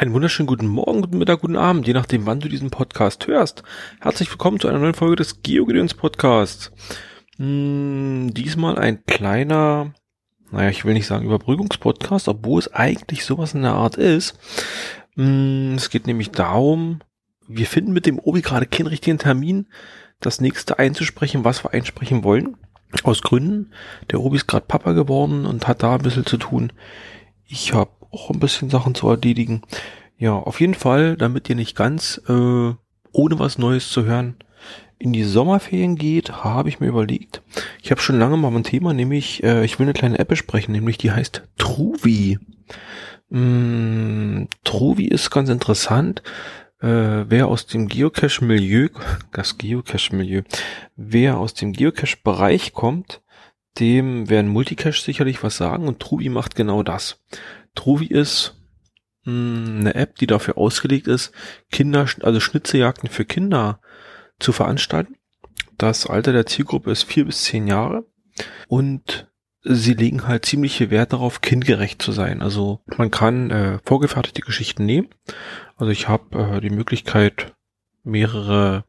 Einen wunderschönen guten Morgen, guten Mittag, guten Abend, je nachdem, wann du diesen Podcast hörst. Herzlich willkommen zu einer neuen Folge des GeoGedöns Podcasts. Hm, diesmal ein kleiner, naja, ich will nicht sagen Überbrückungspodcast, obwohl es eigentlich sowas in der Art ist. Hm, es geht nämlich darum, wir finden mit dem Obi gerade keinen richtigen Termin, das nächste einzusprechen, was wir einsprechen wollen. Aus Gründen. Der Obi ist gerade Papa geworden und hat da ein bisschen zu tun. Ich habe auch ein bisschen Sachen zu erledigen. Ja, auf jeden Fall, damit ihr nicht ganz äh, ohne was Neues zu hören in die Sommerferien geht, habe ich mir überlegt. Ich habe schon lange mal ein Thema, nämlich äh, ich will eine kleine App besprechen, nämlich die heißt Truvi. Mm, Truvi ist ganz interessant. Äh, wer aus dem Geocache-Milieu, das Geocache-Milieu, wer aus dem Geocache-Bereich kommt, dem werden Multicache sicherlich was sagen und Truvi macht genau das. Truvi ist eine App, die dafür ausgelegt ist, Kinder, also Schnitzejagden für Kinder zu veranstalten. Das Alter der Zielgruppe ist vier bis zehn Jahre und sie legen halt ziemlich viel Wert darauf, kindgerecht zu sein. Also man kann äh, vorgefertigte Geschichten nehmen. Also ich habe äh, die Möglichkeit, mehrere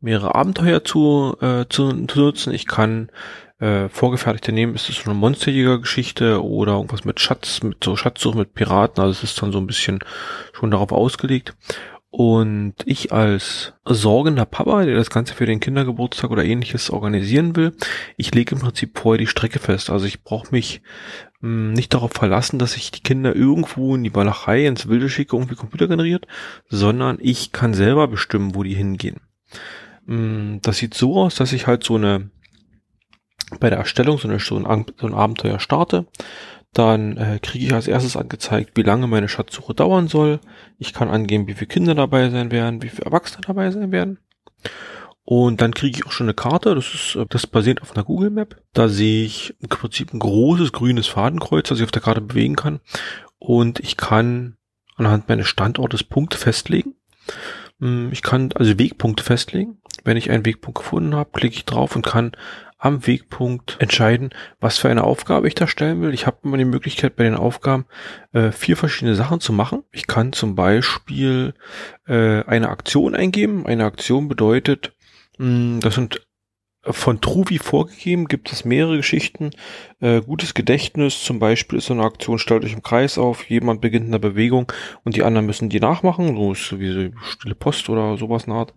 mehrere Abenteuer zu, äh, zu, zu nutzen. Ich kann äh, vorgefertigte nehmen, ist es so eine Monsterjäger-Geschichte oder irgendwas mit Schatz, mit so Schatzsuche mit Piraten, also es ist dann so ein bisschen schon darauf ausgelegt. Und ich als sorgender Papa, der das Ganze für den Kindergeburtstag oder ähnliches organisieren will, ich lege im Prinzip vorher die Strecke fest. Also ich brauche mich mh, hm, nicht darauf verlassen, dass ich die Kinder irgendwo in die Walachei, ins Wilde schicke, irgendwie Computer generiert, sondern ich kann selber bestimmen, wo die hingehen. Mh, hm, das sieht so aus, dass ich halt so eine bei der Erstellung so, eine, so, ein, so ein Abenteuer starte, dann äh, kriege ich als erstes angezeigt, wie lange meine Schatzsuche dauern soll. Ich kann angeben, wie viele Kinder dabei sein werden, wie viele Erwachsene dabei sein werden. Und dann kriege ich auch schon eine Karte, das ist, äh, das basiert auf einer Google Map. Da sehe ich im Prinzip ein großes grünes Fadenkreuz, das ich auf der Karte bewegen kann. Und ich kann anhand meines Standortes Punkte festlegen. Hm, ich kann also Wegpunkte festlegen. Wenn ich einen Wegpunkt gefunden habe, klicke ich drauf und kann am Wegpunkt entscheiden, was für eine Aufgabe ich da stellen will. Ich habe immer die Möglichkeit, bei den Aufgaben äh, vier verschiedene Sachen zu machen. Ich kann zum Beispiel äh, eine Aktion eingeben. Eine Aktion bedeutet, mh, das sind von Truvi vorgegeben, gibt es mehrere Geschichten. Äh, gutes Gedächtnis zum Beispiel ist so eine Aktion, stellt euch im Kreis auf, jemand beginnt eine Bewegung und die anderen müssen die nachmachen. So ist so wie so stille Post oder sowas eine Art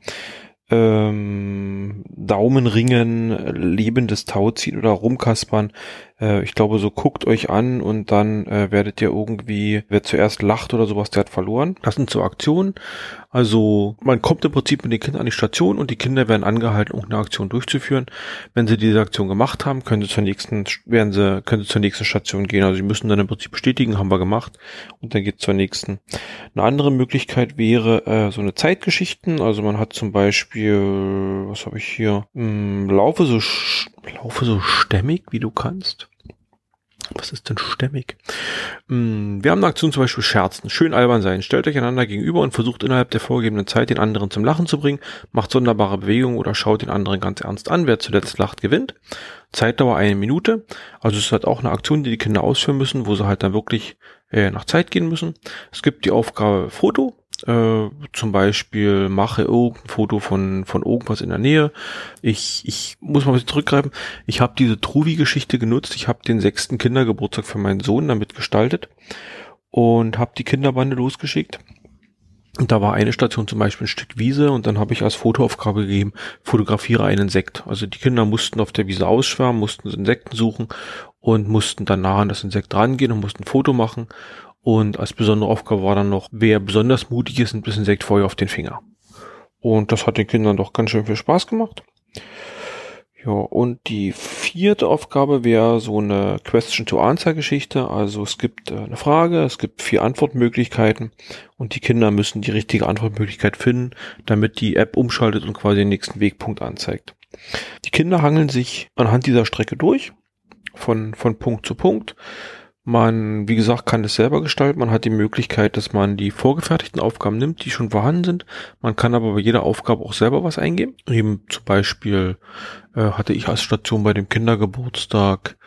ähm, Daumenringen, lebendes Tauziehen oder rumkaspern. Äh, ich glaube, so guckt euch an und dann äh, werdet ihr irgendwie, wer zuerst lacht oder sowas, der hat verloren. Das sind so Aktionen. Also man kommt im Prinzip mit den Kindern an die Station und die Kinder werden angehalten, um eine Aktion durchzuführen. Wenn sie diese Aktion gemacht haben, können sie zur nächsten, werden sie, können sie zur nächsten Station gehen. Also sie müssen dann im Prinzip bestätigen, haben wir gemacht und dann geht zur nächsten. Eine andere Möglichkeit wäre äh, so eine Zeitgeschichten. Also man hat zum Beispiel, was habe ich hier? Hm, laufe so laufe so stämmig, wie du kannst. Was ist denn stämmig? Hm, wir haben eine Aktion zum Beispiel Scherzen. Schön albern sein. Stellt euch einander gegenüber und versucht innerhalb der vorgegebenen Zeit den anderen zum Lachen zu bringen. Macht sonderbare Bewegungen oder schaut den anderen ganz ernst an. Wer zuletzt lacht, gewinnt. Zeitdauer eine Minute. Also es ist halt auch eine Aktion, die die Kinder ausführen müssen, wo sie halt dann wirklich äh, nach Zeit gehen müssen. Es gibt die Aufgabe Foto. Äh, zum Beispiel mache irgendein Foto von, von irgendwas in der Nähe. Ich, ich muss mal ein bisschen zurückgreifen. Ich habe diese Truvi-Geschichte genutzt. Ich habe den sechsten Kindergeburtstag für meinen Sohn damit gestaltet und habe die Kinderbande losgeschickt. Und da war eine Station zum Beispiel ein Stück Wiese und dann habe ich als Fotoaufgabe gegeben, fotografiere einen Insekt. Also die Kinder mussten auf der Wiese ausschwärmen, mussten Insekten suchen und mussten dann nah an das Insekt rangehen und mussten ein Foto machen und als besondere Aufgabe war dann noch, wer besonders mutig ist, ein bisschen Sektfeuer auf den Finger. Und das hat den Kindern doch ganz schön viel Spaß gemacht. Ja, und die vierte Aufgabe wäre so eine Question-to-Answer-Geschichte. Also es gibt äh, eine Frage, es gibt vier Antwortmöglichkeiten und die Kinder müssen die richtige Antwortmöglichkeit finden, damit die App umschaltet und quasi den nächsten Wegpunkt anzeigt. Die Kinder hangeln sich anhand dieser Strecke durch, von, von Punkt zu Punkt. Man, wie gesagt, kann es selber gestalten. Man hat die Möglichkeit, dass man die vorgefertigten Aufgaben nimmt, die schon vorhanden sind. Man kann aber bei jeder Aufgabe auch selber was eingeben. Eben zum Beispiel äh, hatte ich als Station bei dem Kindergeburtstag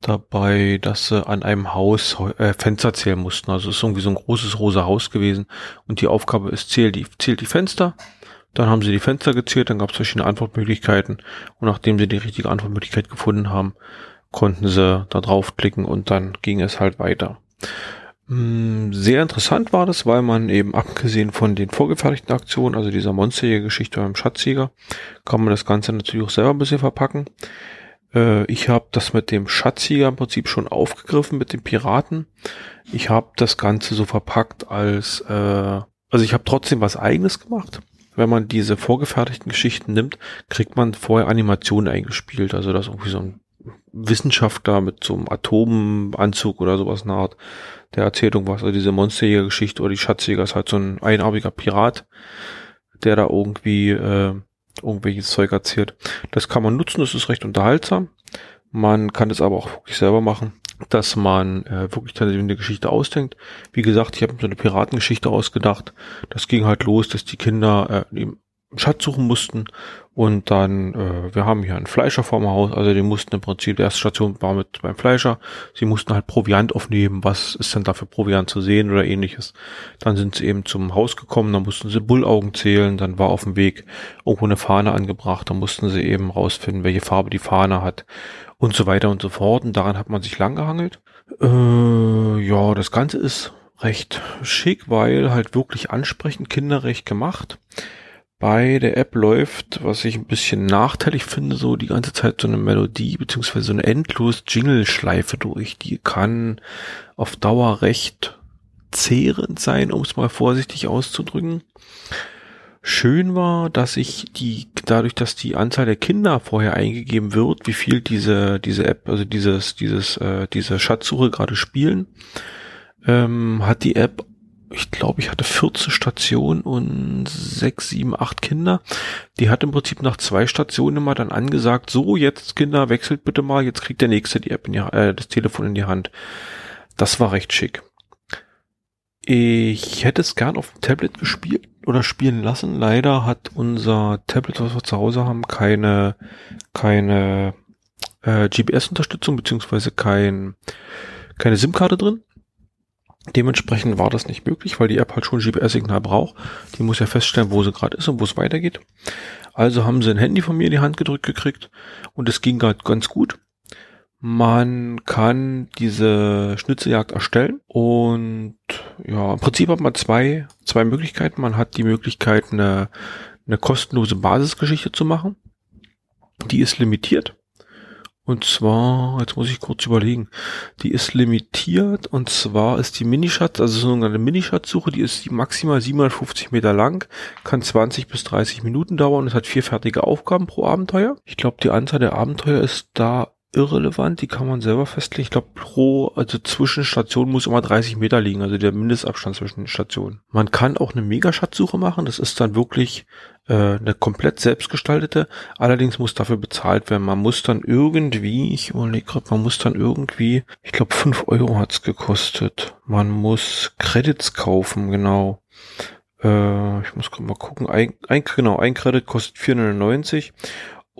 dabei, dass sie an einem Haus äh, Fenster zählen mussten. Also es ist irgendwie so ein großes rosa Haus gewesen und die Aufgabe ist, zählt die, zählt die Fenster. Dann haben sie die Fenster gezählt, dann gab es verschiedene Antwortmöglichkeiten und nachdem sie die richtige Antwortmöglichkeit gefunden haben, konnten sie da draufklicken und dann ging es halt weiter. Mm, sehr interessant war das, weil man eben abgesehen von den vorgefertigten Aktionen, also dieser Monsterjäger-Geschichte beim Schatzjäger, kann man das Ganze natürlich auch selber ein bisschen verpacken. Äh, ich habe das mit dem Schatzjäger im Prinzip schon aufgegriffen, mit den Piraten. Ich habe das Ganze so verpackt als, äh, also ich habe trotzdem was eigenes gemacht. Wenn man diese vorgefertigten Geschichten nimmt, kriegt man vorher Animationen eingespielt. Also das irgendwie so ein Wissenschaftler mit so einem Atomanzug oder sowas in der Art, der erzählt irgendwas. Also diese Monsterjäger-Geschichte oder die Schatzjäger ist halt so ein einarmiger Pirat, der da irgendwie äh, irgendwelches Zeug erzählt. Das kann man nutzen, das ist recht unterhaltsam. Man kann es aber auch wirklich selber machen, dass man äh, wirklich dann eine Geschichte ausdenkt. Wie gesagt, ich habe mir so eine Piratengeschichte ausgedacht. Das ging halt los, dass die Kinder äh, Schatz suchen mussten. Und dann, äh, wir haben hier einen Fleischer vorm Haus, also die mussten im Prinzip, die erste Station war mit beim Fleischer, sie mussten halt Proviant aufnehmen, was ist denn da für Proviant zu sehen oder ähnliches. Dann sind sie eben zum Haus gekommen, dann mussten sie Bullaugen zählen, dann war auf dem Weg irgendwo eine Fahne angebracht, dann mussten sie eben rausfinden, welche Farbe die Fahne hat und so weiter und so fort. Und daran hat man sich lang gehangelt. Äh, ja, das Ganze ist recht schick, weil halt wirklich ansprechend kinderrecht gemacht bei der App läuft, was ich ein bisschen nachteilig finde, so die ganze Zeit so eine Melodie beziehungsweise so eine endlos Jingle-Schleife durch. Die kann auf Dauer recht zehrend sein, um es mal vorsichtig auszudrücken. Schön war, dass ich die, dadurch, dass die Anzahl der Kinder vorher eingegeben wird, wie viel diese, diese App, also dieses, dieses, äh, diese Schatzsuche gerade spielen, ähm, hat die App ich glaube, ich hatte 14 Stationen und sechs, sieben, acht Kinder. Die hat im Prinzip nach zwei Stationen immer dann angesagt, so jetzt Kinder, wechselt bitte mal, jetzt kriegt der nächste die App in die, äh, das Telefon in die Hand. Das war recht schick. Ich hätte es gern auf dem Tablet gespielt oder spielen lassen. Leider hat unser Tablet, was wir zu Hause haben, keine, keine äh, GPS-Unterstützung beziehungsweise kein, keine SIM-Karte drin. Dementsprechend war das nicht möglich, weil die App halt schon GPS-Signal braucht. Die muss ja feststellen, wo sie gerade ist und wo es weitergeht. Also haben sie ein Handy von mir in die Hand gedrückt gekriegt und es ging gerade ganz gut. Man kann diese Schnitzeljagd erstellen und ja, im Prinzip hat man zwei, zwei Möglichkeiten. Man hat die Möglichkeit, eine, eine kostenlose Basisgeschichte zu machen. Die ist limitiert. Und zwar, jetzt muss ich kurz überlegen, die ist limitiert und zwar ist die Minischatz, also so eine Minischatzsuche, die ist maximal 750 Meter lang, kann 20 bis 30 Minuten dauern und hat vier fertige Aufgaben pro Abenteuer. Ich glaube, die Anzahl der Abenteuer ist da irrelevant, die kann man selber festlegen. Ich glaube, pro, also zwischen Stationen muss immer 30 Meter liegen, also der Mindestabstand zwischen den Stationen. Man kann auch eine Megaschatzsuche machen, das ist dann wirklich äh, eine komplett selbstgestaltete, allerdings muss dafür bezahlt werden. Man muss dann irgendwie, ich überlege gerade, man muss dann irgendwie, ich glaube 5 Euro hat's gekostet. Man muss Credits kaufen, genau. Äh, ich muss mal gucken, ein, ein, genau, ein Credit kostet 4,99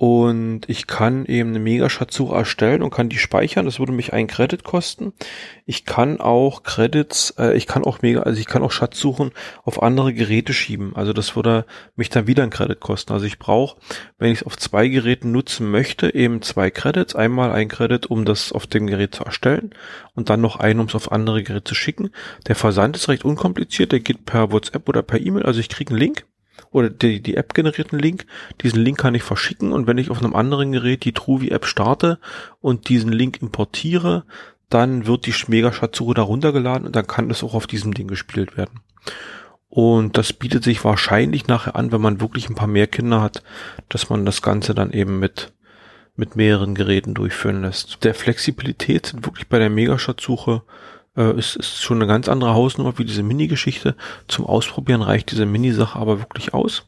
und ich kann eben eine Megaschatzsuche erstellen und kann die speichern. Das würde mich ein Credit kosten. Ich kann auch Credits, äh, ich kann auch Mega, also ich kann auch Schatzsuchen auf andere Geräte schieben. Also das würde mich dann wieder ein Credit kosten. Also ich brauche, wenn ich es auf zwei Geräten nutzen möchte, eben zwei Credits. Einmal ein Credit, um das auf dem Gerät zu erstellen und dann noch einen, um es auf andere Geräte zu schicken. Der Versand ist recht unkompliziert. Der geht per WhatsApp oder per E-Mail. Also ich kriege einen Link oder die, die App generiert einen Link. Diesen Link kann ich verschicken und wenn ich auf einem anderen Gerät die Truvi App starte und diesen Link importiere, dann wird die Mega-Schatzsuche da und dann kann das auch auf diesem Ding gespielt werden. Und das bietet sich wahrscheinlich nachher an, wenn man wirklich ein paar mehr Kinder hat, dass man das Ganze dann eben mit, mit mehreren Geräten durchführen lässt. Der Flexibilität sind wirklich bei der Megaschatzsuche äh, ist, ist schon eine ganz andere Hausnummer wie diese Mini-Geschichte. Zum Ausprobieren reicht diese Mini-Sache aber wirklich aus.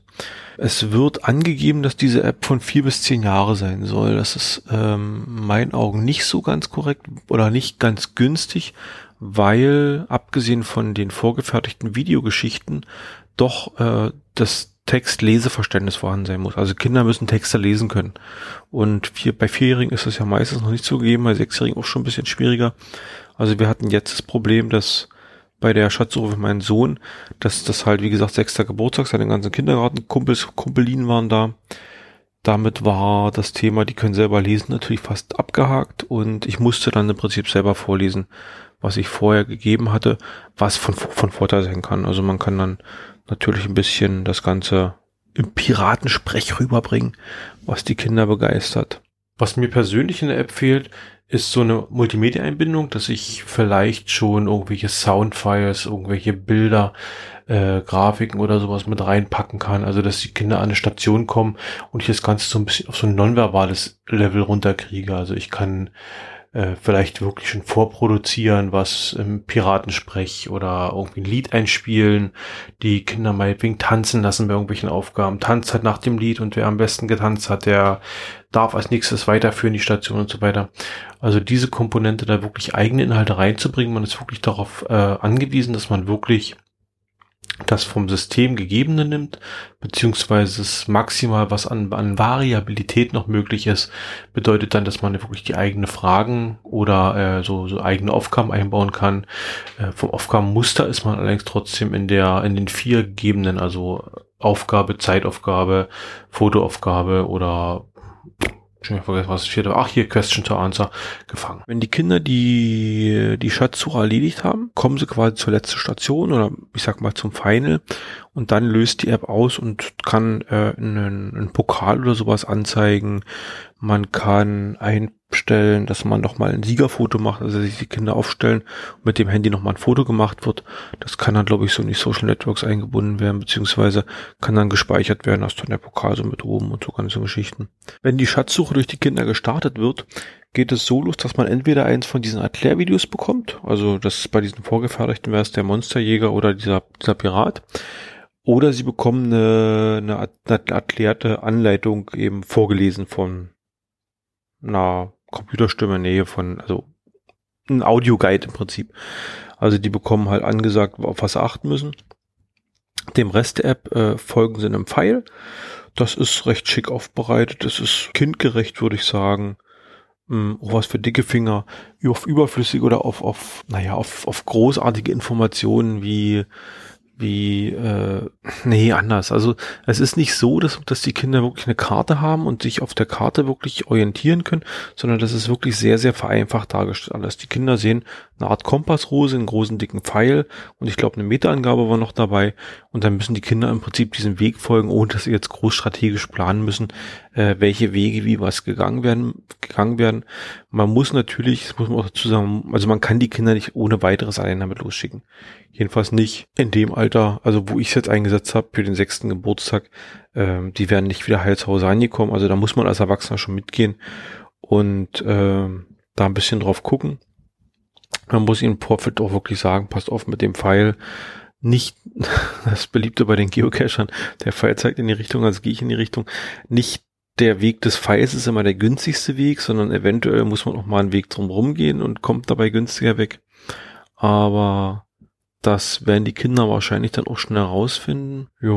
Es wird angegeben, dass diese App von vier bis zehn Jahre sein soll. Das ist ähm, meinen Augen nicht so ganz korrekt oder nicht ganz günstig, weil abgesehen von den vorgefertigten Videogeschichten doch äh, das Text-Leseverständnis vorhanden sein muss. Also Kinder müssen Texte lesen können. Und vier, bei Vierjährigen ist das ja meistens noch nicht so gegeben, bei Sechsjährigen auch schon ein bisschen schwieriger. Also wir hatten jetzt das Problem, dass bei der Schatzsuche für meinen Sohn, dass das halt, wie gesagt, sechster Geburtstag, seine ganzen Kindergartenkumpels, Kumpelinen waren da. Damit war das Thema, die können selber lesen, natürlich fast abgehakt und ich musste dann im Prinzip selber vorlesen, was ich vorher gegeben hatte, was von, von Vorteil sein kann. Also man kann dann natürlich ein bisschen das Ganze im Piratensprech rüberbringen, was die Kinder begeistert. Was mir persönlich in der App fehlt, ist so eine Multimedia-Einbindung, dass ich vielleicht schon irgendwelche Soundfiles, irgendwelche Bilder, äh, Grafiken oder sowas mit reinpacken kann. Also dass die Kinder an eine Station kommen und ich das Ganze so ein bisschen auf so ein nonverbales Level runterkriege. Also ich kann äh, vielleicht wirklich schon vorproduzieren, was im Piratensprech oder irgendwie ein Lied einspielen, die Kinder meinetwegen tanzen lassen bei irgendwelchen Aufgaben. Tanzt halt nach dem Lied und wer am besten getanzt hat, der darf als nächstes weiterführen, die Station und so weiter. Also diese Komponente da wirklich eigene Inhalte reinzubringen, man ist wirklich darauf äh, angewiesen, dass man wirklich das vom System gegebene nimmt, beziehungsweise es maximal, was an, an Variabilität noch möglich ist, bedeutet dann, dass man wirklich die eigenen Fragen oder äh, so, so eigene Aufgaben einbauen kann. Äh, vom Aufgabenmuster ist man allerdings trotzdem in der, in den vier gegebenen, also Aufgabe, Zeitaufgabe, Fotoaufgabe oder schon vergessen, was das vierte Ach, hier Question to Answer gefangen. Wenn die Kinder die, die Schatzsuche erledigt haben, kommen sie quasi zur letzten Station oder ich sag mal zum Final und dann löst die App aus und kann äh, einen, einen Pokal oder sowas anzeigen. Man kann einstellen, dass man nochmal ein Siegerfoto macht, also sich die Kinder aufstellen und mit dem Handy nochmal ein Foto gemacht wird. Das kann dann, glaube ich, so in die Social Networks eingebunden werden, beziehungsweise kann dann gespeichert werden, hast dann der Pokal so mit oben und so ganze Geschichten. Wenn die Schatzsuche durch die Kinder gestartet wird, geht es so los, dass man entweder eins von diesen Erklärvideos bekommt, also das bei diesen Vorgefertigten wäre es der Monsterjäger oder dieser, dieser Pirat. Oder sie bekommen eine, eine, eine erklärte Anleitung eben vorgelesen von einer Computerstimme, Nähe von, also ein Audioguide im Prinzip. Also die bekommen halt angesagt, auf was sie achten müssen. Dem Rest der App äh, folgen sie einem Pfeil. Das ist recht schick aufbereitet. Das ist kindgerecht, würde ich sagen. Auch was für dicke Finger, auf überflüssig oder auf, auf, naja, auf, auf großartige Informationen wie wie, äh, nee, anders. Also es ist nicht so, dass, dass die Kinder wirklich eine Karte haben und sich auf der Karte wirklich orientieren können, sondern das ist wirklich sehr, sehr vereinfacht dargestellt alles. Die Kinder sehen eine Art Kompassrose, einen großen dicken Pfeil und ich glaube eine Meterangabe war noch dabei und dann müssen die Kinder im Prinzip diesem Weg folgen, ohne dass sie jetzt groß strategisch planen müssen, äh, welche Wege wie was gegangen werden, gegangen werden. Man muss natürlich, das muss man auch dazu sagen, also man kann die Kinder nicht ohne weiteres allein damit losschicken. Jedenfalls nicht in dem Alter, also wo ich es jetzt eingesetzt habe für den sechsten Geburtstag, ähm, die werden nicht wieder heil zu Hause angekommen. Also da muss man als Erwachsener schon mitgehen und ähm, da ein bisschen drauf gucken. Man muss ihnen Profit auch wirklich sagen, passt auf mit dem Pfeil. Nicht das Beliebte bei den Geocachern, der Pfeil zeigt in die Richtung, also gehe ich in die Richtung. Nicht der Weg des Pfeils ist immer der günstigste Weg, sondern eventuell muss man auch mal einen Weg drumherum gehen und kommt dabei günstiger weg. Aber das werden die Kinder wahrscheinlich dann auch schnell herausfinden. Ja,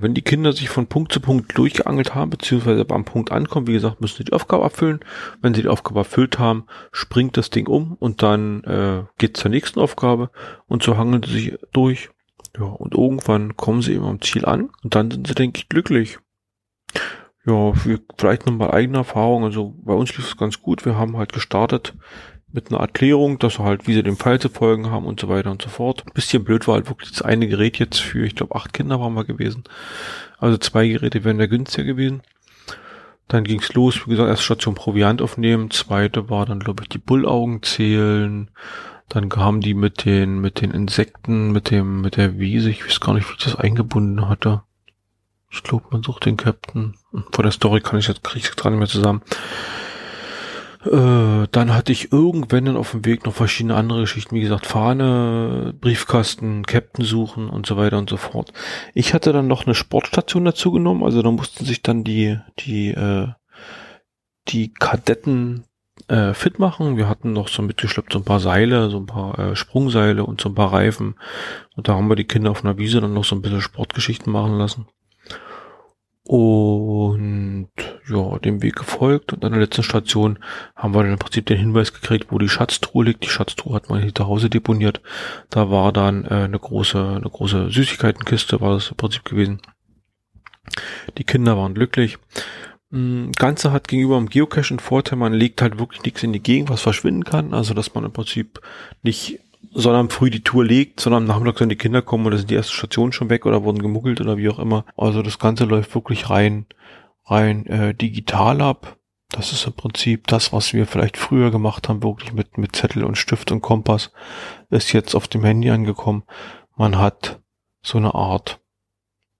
wenn die Kinder sich von Punkt zu Punkt durchgeangelt haben, beziehungsweise am Punkt ankommen, wie gesagt, müssen sie die Aufgabe erfüllen. Wenn sie die Aufgabe erfüllt haben, springt das Ding um und dann äh, geht zur nächsten Aufgabe und so hangeln sie sich durch. Ja, und irgendwann kommen sie eben am Ziel an und dann sind sie, denke ich, glücklich. Ja, vielleicht nochmal eigene Erfahrung. Also bei uns lief es ganz gut. Wir haben halt gestartet mit einer Erklärung, dass wir halt, wie sie dem Pfeil zu folgen haben und so weiter und so fort. Bisschen blöd war halt wirklich das eine Gerät jetzt für, ich glaube, acht Kinder waren wir gewesen. Also zwei Geräte wären da günstiger gewesen. Dann ging's los, wie gesagt, erst Station Proviant aufnehmen, zweite war dann, glaube ich, die Bullaugen zählen. Dann kamen die mit den, mit den Insekten, mit dem, mit der Wiese. Ich weiß gar nicht, wie ich das eingebunden hatte. Ich glaube, man sucht den Captain. Vor der Story kann ich jetzt, kriege ich dran nicht mehr zusammen. Äh, dann hatte ich irgendwann dann auf dem Weg noch verschiedene andere Geschichten, wie gesagt, Fahne, Briefkasten, Captain suchen und so weiter und so fort. Ich hatte dann noch eine Sportstation dazu genommen, also da mussten sich dann die, die, äh, die Kadetten äh, fit machen. Wir hatten noch so mitgeschleppt so ein paar Seile, so ein paar äh, Sprungseile und so ein paar Reifen. Und da haben wir die Kinder auf einer Wiese dann noch so ein bisschen Sportgeschichten machen lassen. Und ja, dem Weg gefolgt und an der letzten Station haben wir dann im Prinzip den Hinweis gekriegt, wo die Schatztruhe liegt. Die Schatztruhe hat man hier zu Hause deponiert. Da war dann äh, eine große, eine große Süßigkeitenkiste, war das im Prinzip gewesen. Die Kinder waren glücklich. Mm, Ganze hat gegenüber dem Geocache einen Vorteil, man legt halt wirklich nichts in die Gegend, was verschwinden kann. Also dass man im Prinzip nicht sondern früh die Tour legt, sondern am Nachmittag sollen die Kinder kommen da sind die erste Station schon weg oder wurden gemuggelt oder wie auch immer. Also das Ganze läuft wirklich rein, rein äh, digital ab. Das ist im Prinzip das, was wir vielleicht früher gemacht haben, wirklich mit, mit Zettel und Stift und Kompass, ist jetzt auf dem Handy angekommen. Man hat so eine Art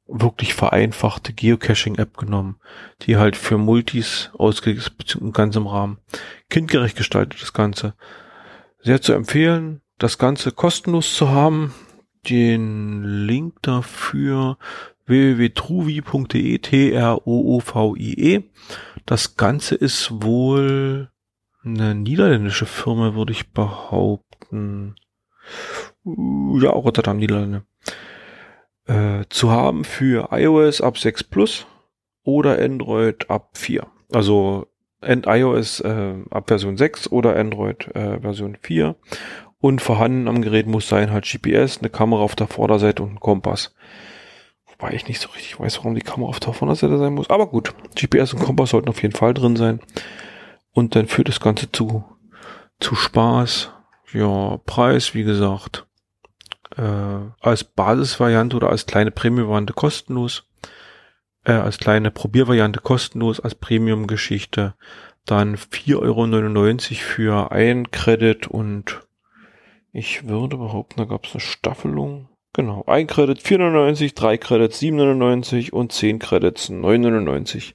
wirklich vereinfachte Geocaching-App genommen, die halt für Multis ausgelegt ist, beziehungsweise ganz im Rahmen. Kindgerecht gestaltet das Ganze. Sehr zu empfehlen, das Ganze kostenlos zu haben. Den Link dafür www.truvi.de, T-R-O-O-V-I-E. Das Ganze ist wohl eine niederländische Firma, würde ich behaupten. Ja, Rotterdam, Niederlande äh, zu haben für iOS ab 6 Plus oder Android ab 4. Also iOS äh, ab Version 6 oder Android äh, Version 4. Und vorhanden am Gerät muss sein halt GPS, eine Kamera auf der Vorderseite und ein Kompass. Wobei ich nicht so richtig weiß, warum die Kamera auf der Vorderseite sein muss. Aber gut, GPS und Kompass sollten auf jeden Fall drin sein. Und dann führt das Ganze zu, zu Spaß. Ja, Preis, wie gesagt, äh, als Basisvariante oder als kleine Premium-Variante kostenlos, äh, als kleine Probiervariante kostenlos, als Premium-Geschichte dann 4,99 Euro für ein Credit und ich würde behaupten, da gab es eine Staffelung. Genau, ein Credit 4,99, drei Credits 7,99 und zehn Credits 9,99.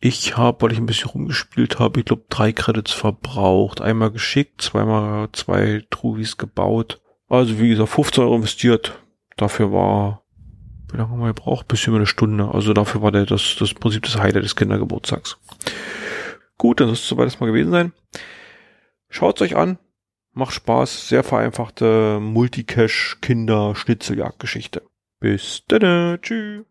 Ich habe, weil ich ein bisschen rumgespielt habe, ich glaube drei Credits verbraucht. Einmal geschickt, zweimal zwei Truvis gebaut. Also wie gesagt, 15 Euro investiert. Dafür war, wie lange haben wir gebraucht? Bisschen über eine Stunde. Also dafür war der, das, das Prinzip des Highlight des Kindergeburtstags. Gut, dann soll es soweit mal gewesen sein. Schaut's euch an. Macht Spaß. Sehr vereinfachte Multicache-Kinder-Schnitzeljagdgeschichte. Bis dann. Tschüss.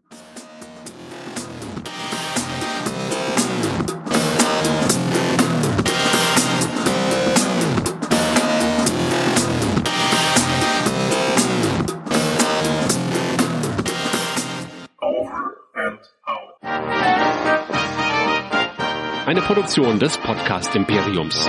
Eine Produktion des Podcast Imperiums.